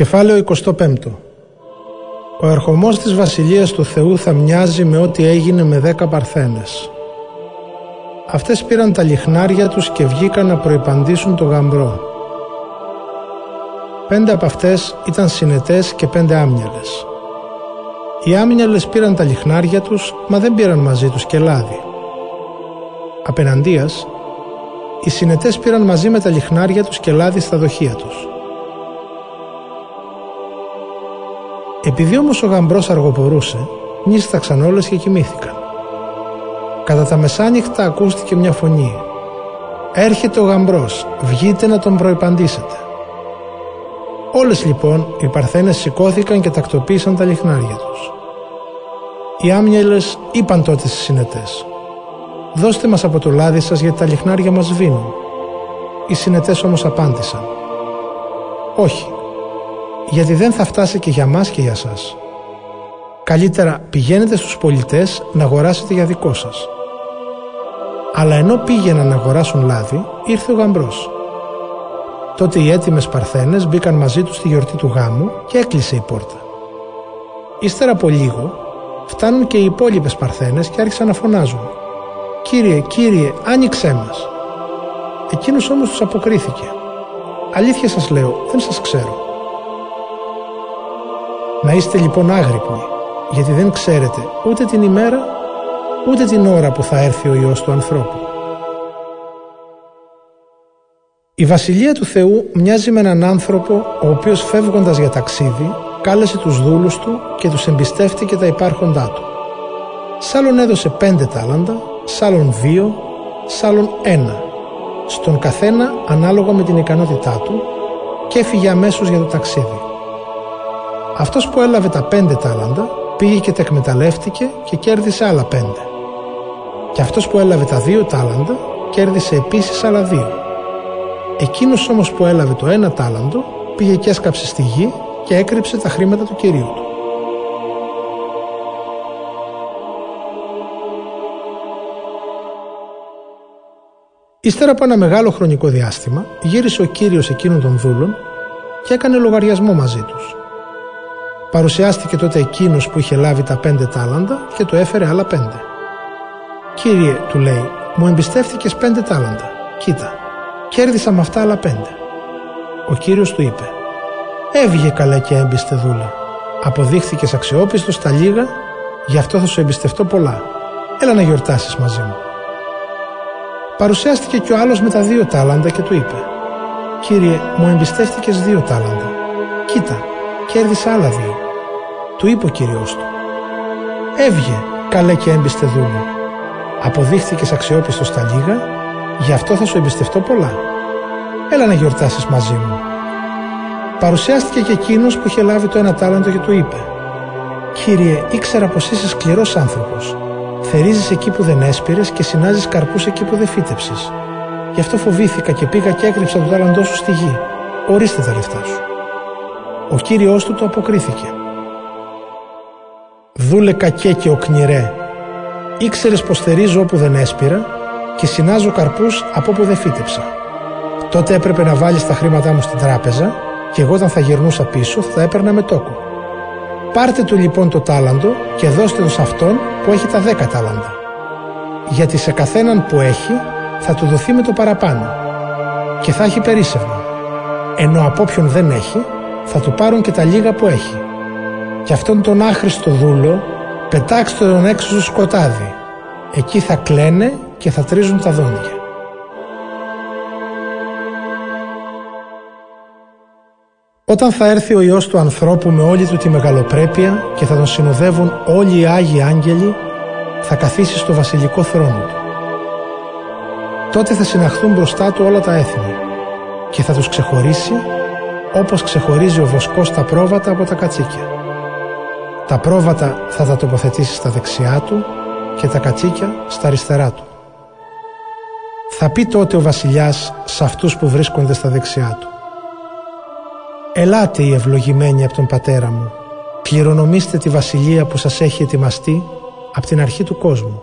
Κεφάλαιο 25 Ο ερχομός της Βασιλείας του Θεού θα μοιάζει με ό,τι έγινε με δέκα παρθένες. Αυτές πήραν τα λιχνάρια τους και βγήκαν να προϋπαντήσουν το γαμπρό. Πέντε από αυτές ήταν συνετές και πέντε άμυαλες. Οι άμυαλες πήραν τα λιχνάρια τους, μα δεν πήραν μαζί τους και λάδι. Απέναντίας, οι συνετές πήραν μαζί με τα λιχνάρια τους και λάδι στα δοχεία τους. Επειδή όμως ο γαμπρός αργοπορούσε, νύσταξαν όλες και κοιμήθηκαν. Κατά τα μεσάνυχτα ακούστηκε μια φωνή. «Έρχεται ο γαμπρός, βγείτε να τον προϋπαντήσετε». Όλες λοιπόν οι παρθένες σηκώθηκαν και τακτοποίησαν τα λιχνάρια τους. Οι άμυελες είπαν τότε στις συνετές «Δώστε μας από το λάδι σας γιατί τα λιχνάρια μας σβήνουν». Οι συνετές όμως απάντησαν «Όχι, γιατί δεν θα φτάσει και για μας και για σας. Καλύτερα πηγαίνετε στους πολιτές να αγοράσετε για δικό σας». Αλλά ενώ πήγαιναν να αγοράσουν λάδι, ήρθε ο γαμπρός. Τότε οι έτοιμες παρθένες μπήκαν μαζί τους στη γιορτή του γάμου και έκλεισε η πόρτα. Ύστερα από λίγο φτάνουν και οι υπόλοιπες παρθένες και άρχισαν να φωνάζουν «Κύριε, κύριε, άνοιξέ μας». Εκείνος όμως τους αποκρίθηκε «Αλήθεια σας λέω, δεν σας ξέρω». Να είστε λοιπόν άγρυπνοι, γιατί δεν ξέρετε ούτε την ημέρα, ούτε την ώρα που θα έρθει ο Υιός του ανθρώπου. Η Βασιλεία του Θεού μοιάζει με έναν άνθρωπο ο οποίος φεύγοντας για ταξίδι κάλεσε τους δούλους του και τους εμπιστεύτηκε τα υπάρχοντά του. Σ' άλλον έδωσε πέντε τάλαντα, σ' άλλον δύο, σ' άλλον ένα. Στον καθένα ανάλογα με την ικανότητά του και έφυγε αμέσως για το ταξίδι. Αυτός που έλαβε τα πέντε τάλαντα πήγε και τα εκμεταλλεύτηκε και κέρδισε άλλα πέντε. Και αυτός που έλαβε τα δύο τάλαντα κέρδισε επίσης άλλα δύο. Εκείνος όμως που έλαβε το ένα τάλαντο πήγε και έσκαψε στη γη και έκρυψε τα χρήματα του κυρίου του. Ύστερα από ένα μεγάλο χρονικό διάστημα γύρισε ο κύριος εκείνων των δούλων και έκανε λογαριασμό μαζί τους. Παρουσιάστηκε τότε εκείνος που είχε λάβει τα πέντε τάλαντα και του έφερε άλλα πέντε. «Κύριε», του λέει, «μου εμπιστεύτηκες πέντε τάλαντα. Κοίτα, κέρδισα με αυτά άλλα πέντε». Ο κύριος του είπε «Έβγε καλά και έμπιστε δούλα. Αποδείχθηκες αξιόπιστος στα λίγα, γι' αυτό θα σου εμπιστευτώ πολλά. Έλα να γιορτάσεις μαζί μου». Παρουσιάστηκε και ο άλλος με τα δύο τάλαντα και του είπε «Κύριε, μου εμπιστεύτηκες δύο τάλαντα. Κοίτα, κέρδισα άλλα δύο. Του είπε ο κύριος του. Έβγε, καλέ και έμπιστε δούλου. Αποδείχθηκες αξιόπιστος στα λίγα, γι' αυτό θα σου εμπιστευτώ πολλά. Έλα να γιορτάσεις μαζί μου. Παρουσιάστηκε και εκείνος που είχε λάβει το ένα τάλαντο και του είπε «Κύριε, ήξερα πως είσαι σκληρός άνθρωπος. Θερίζεις εκεί που δεν έσπηρες και συνάζεις καρπούς εκεί που δεν φύτεψες. Γι' αυτό φοβήθηκα και πήγα και έκρυψα το τάλαντό σου στη γη. Ορίστε τα λεφτά σου. Ο κύριος του το αποκρίθηκε. Δούλε κακέ και οκνηρέ. Ήξερες πως θερίζω όπου δεν έσπηρα και συνάζω καρπούς από όπου δεν φύτεψα. Τότε έπρεπε να βάλεις τα χρήματά μου στην τράπεζα και εγώ όταν θα γυρνούσα πίσω θα τα έπαιρνα με τόκο. Πάρτε του λοιπόν το τάλαντο και δώστε το σε αυτόν που έχει τα δέκα τάλαντα. Γιατί σε καθέναν που έχει θα του δοθεί με το παραπάνω και θα έχει περίσσευμα. Ενώ από όποιον δεν έχει θα του πάρουν και τα λίγα που έχει. Και αυτόν τον άχρηστο δούλο πετάξτε τον έξω στο σκοτάδι. Εκεί θα κλαίνε και θα τρίζουν τα δόντια. Όταν θα έρθει ο Υιός του ανθρώπου με όλη του τη μεγαλοπρέπεια και θα τον συνοδεύουν όλοι οι Άγιοι Άγγελοι, θα καθίσει στο βασιλικό θρόνο του. Τότε θα συναχθούν μπροστά του όλα τα έθνη και θα τους ξεχωρίσει όπως ξεχωρίζει ο βοσκός τα πρόβατα από τα κατσίκια. Τα πρόβατα θα τα τοποθετήσει στα δεξιά του και τα κατσίκια στα αριστερά του. Θα πει τότε ο βασιλιάς σε αυτούς που βρίσκονται στα δεξιά του. Ελάτε οι ευλογημένοι από τον πατέρα μου, κληρονομήστε τη βασιλεία που σας έχει ετοιμαστεί από την αρχή του κόσμου.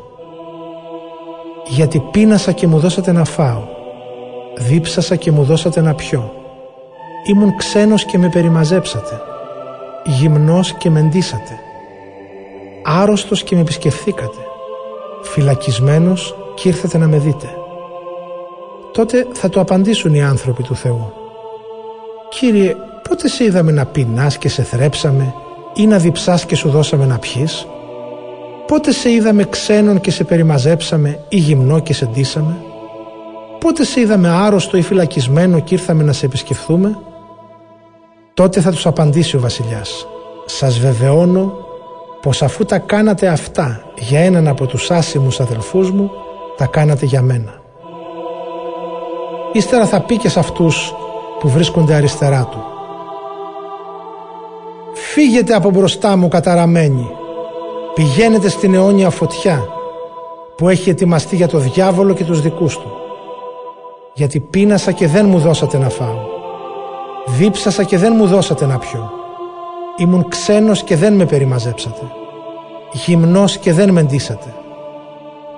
Γιατί πείνασα και μου δώσατε να φάω, δίψασα και μου δώσατε να πιω ήμουν ξένος και με περιμαζέψατε, γυμνός και με ντύσατε, άρρωστος και με επισκεφθήκατε, φυλακισμένος και ήρθατε να με δείτε. Τότε θα του απαντήσουν οι άνθρωποι του Θεού. Κύριε, πότε σε είδαμε να πεινάς και σε θρέψαμε ή να διψάς και σου δώσαμε να πιείς; Πότε σε είδαμε ξένον και σε περιμαζέψαμε ή γυμνό και σε ντύσαμε; Πότε σε είδαμε άρρωστο ή φυλακισμένο και ήρθαμε να σε επισκεφθούμε; Τότε θα τους απαντήσει ο βασιλιάς. Σας βεβαιώνω πως αφού τα κάνατε αυτά για έναν από τους άσημους αδελφούς μου, τα κάνατε για μένα. Ύστερα θα πει και σε αυτούς που βρίσκονται αριστερά του. Φύγετε από μπροστά μου καταραμένοι. Πηγαίνετε στην αιώνια φωτιά που έχει ετοιμαστεί για το διάβολο και τους δικούς του. Γιατί πείνασα και δεν μου δώσατε να φάω. Δίψασα και δεν μου δώσατε να πιω. Ήμουν ξένος και δεν με περιμαζέψατε. Γυμνός και δεν με ντύσατε.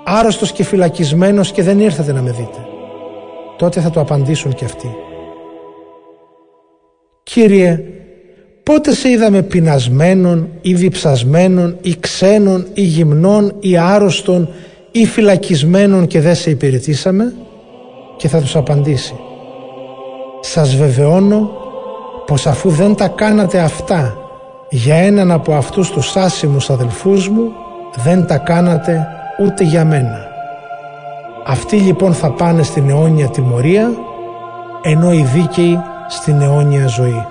Άρρωστος και φυλακισμένος και δεν ήρθατε να με δείτε. Τότε θα το απαντήσουν και αυτοί. Κύριε, πότε σε είδαμε πεινασμένον ή διψασμένον ή ξένον ή γυμνών ή άρρωστον ή φυλακισμένον και δεν σε υπηρετήσαμε; Και θα τους απαντήσει σας βεβαιώνω πως αφού δεν τα κάνατε αυτά για έναν από αυτούς τους άσημους αδελφούς μου δεν τα κάνατε ούτε για μένα. Αυτοί λοιπόν θα πάνε στην αιώνια τιμωρία ενώ οι δίκαιοι στην αιώνια ζωή.